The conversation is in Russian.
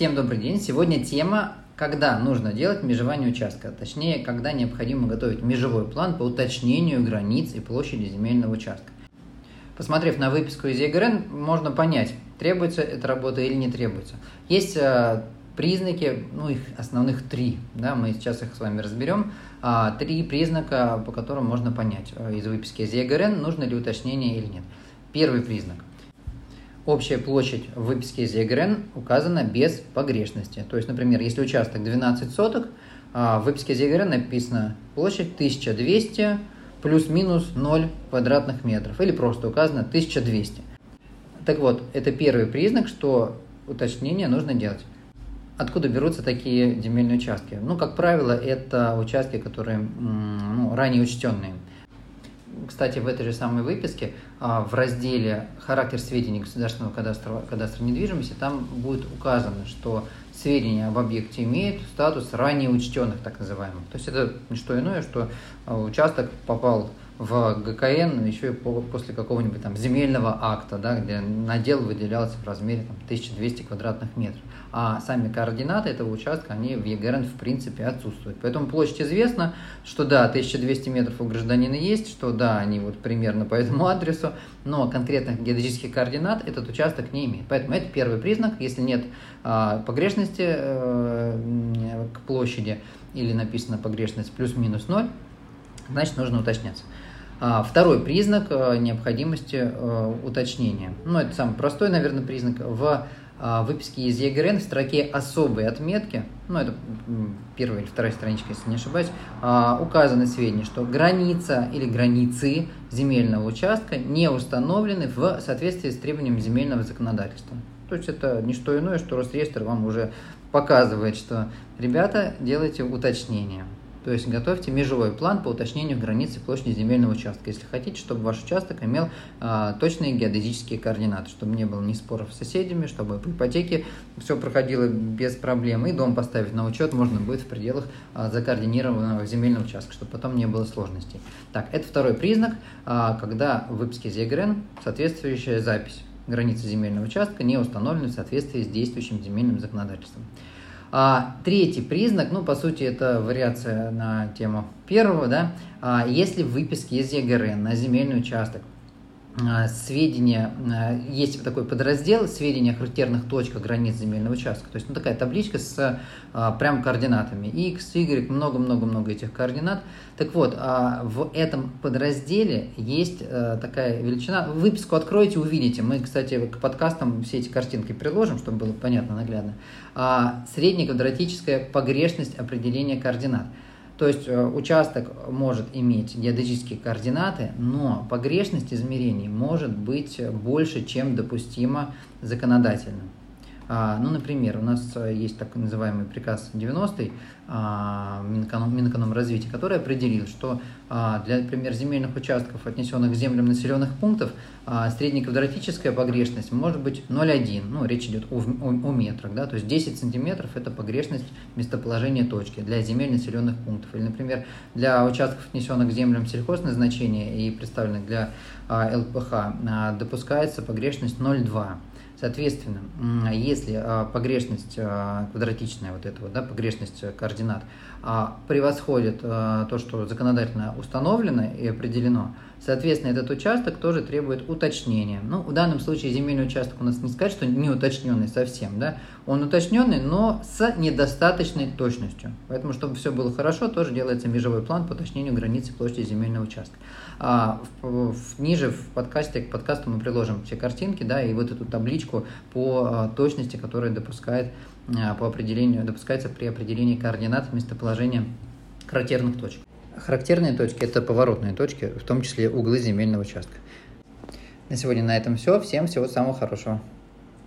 Всем добрый день. Сегодня тема, когда нужно делать межевание участка, точнее, когда необходимо готовить межевой план по уточнению границ и площади земельного участка. Посмотрев на выписку из ЕГРН, можно понять, требуется эта работа или не требуется. Есть э, признаки, ну их основных три, да, мы сейчас их с вами разберем. А, три признака, по которым можно понять э, из выписки из ЕГРН, нужно ли уточнение или нет. Первый признак – общая площадь в выписке из ЕГРН указана без погрешности. То есть, например, если участок 12 соток, а в выписке из ЕГРН написано площадь 1200 плюс-минус 0 квадратных метров, или просто указано 1200. Так вот, это первый признак, что уточнение нужно делать. Откуда берутся такие земельные участки? Ну, как правило, это участки, которые ну, ранее учтенные кстати, в этой же самой выписке а, в разделе «Характер сведений государственного кадастра, кадастра недвижимости» там будет указано, что сведения об объекте имеют статус ранее учтенных, так называемых. То есть это не что иное, что а, участок попал в ГКН еще и после какого-нибудь там земельного акта, да, где надел выделялся в размере там, 1200 квадратных метров. А сами координаты этого участка, они в ЕГРН в принципе отсутствуют. Поэтому площадь известна, что да, 1200 метров у гражданина есть, что да, они вот примерно по этому адресу, но конкретных геодезических координат этот участок не имеет. Поэтому это первый признак, если нет а, погрешности э, к площади или написано погрешность плюс-минус 0, значит нужно уточняться. А, второй признак э, необходимости э, уточнения. Ну, это самый простой, наверное, признак. В а, выписке из ЕГРН в строке «Особые отметки», ну, это первая или вторая страничка, если не ошибаюсь, а, указаны сведения, что граница или границы земельного участка не установлены в соответствии с требованиями земельного законодательства. То есть это не что иное, что Росреестр вам уже показывает, что, ребята, делайте уточнения. То есть готовьте межевой план по уточнению границы площади земельного участка, если хотите, чтобы ваш участок имел а, точные геодезические координаты, чтобы не было ни споров с соседями, чтобы по ипотеке все проходило без проблем, и дом поставить на учет можно будет в пределах а, закоординированного земельного участка, чтобы потом не было сложностей. Так, это второй признак, а, когда в выписке ЗЕГРН соответствующая запись границы земельного участка не установлены в соответствии с действующим земельным законодательством. А, третий признак, ну, по сути, это вариация на тему первого, да, а, если в выписке из ЕГРН на земельный участок сведения, а, есть такой подраздел, сведения о характерных точках границ земельного участка. То есть ну, такая табличка с а, прям координатами. X, Y, много-много-много этих координат. Так вот, а, в этом подразделе есть а, такая величина. Выписку откроете, увидите. Мы, кстати, к подкастам все эти картинки приложим, чтобы было понятно, наглядно. А, среднеквадратическая погрешность определения координат. То есть э, участок может иметь геодезические координаты, но погрешность измерений может быть больше, чем допустимо законодательно. А, ну, например, у нас э, есть так называемый приказ 90-й а, Минэконом, Минэкономразвития, который определил, что а, для, например, земельных участков, отнесенных к землям населенных пунктов, среднеквадратическая погрешность может быть 0,1. Ну, речь идет о, о, о метрах, да, то есть 10 сантиметров – это погрешность местоположения точки для земель населенных пунктов. Или, например, для участков, отнесенных к землям сельхозназначения и представленных для ЛПХ, допускается погрешность 0,2. Соответственно, если а, погрешность а, квадратичная вот этого, да, погрешность координат а, превосходит то, что законодательно установлено и определено, соответственно, этот участок тоже требует уточнения. Ну, в данном случае земельный участок у нас не сказать, что не уточненный совсем, да, он уточненный, но с недостаточной точностью. Поэтому, чтобы все было хорошо, тоже делается межевой план по уточнению границы площади земельного участка. А, в, в, ниже в подкасте, к подкасту мы приложим все картинки, да, и вот эту табличку по а, точности, которая допускает а, по определению, допускается при определении координат местоположения характерных точек. Характерные точки – это поворотные точки, в том числе углы земельного участка. На сегодня на этом все. Всем всего самого хорошего.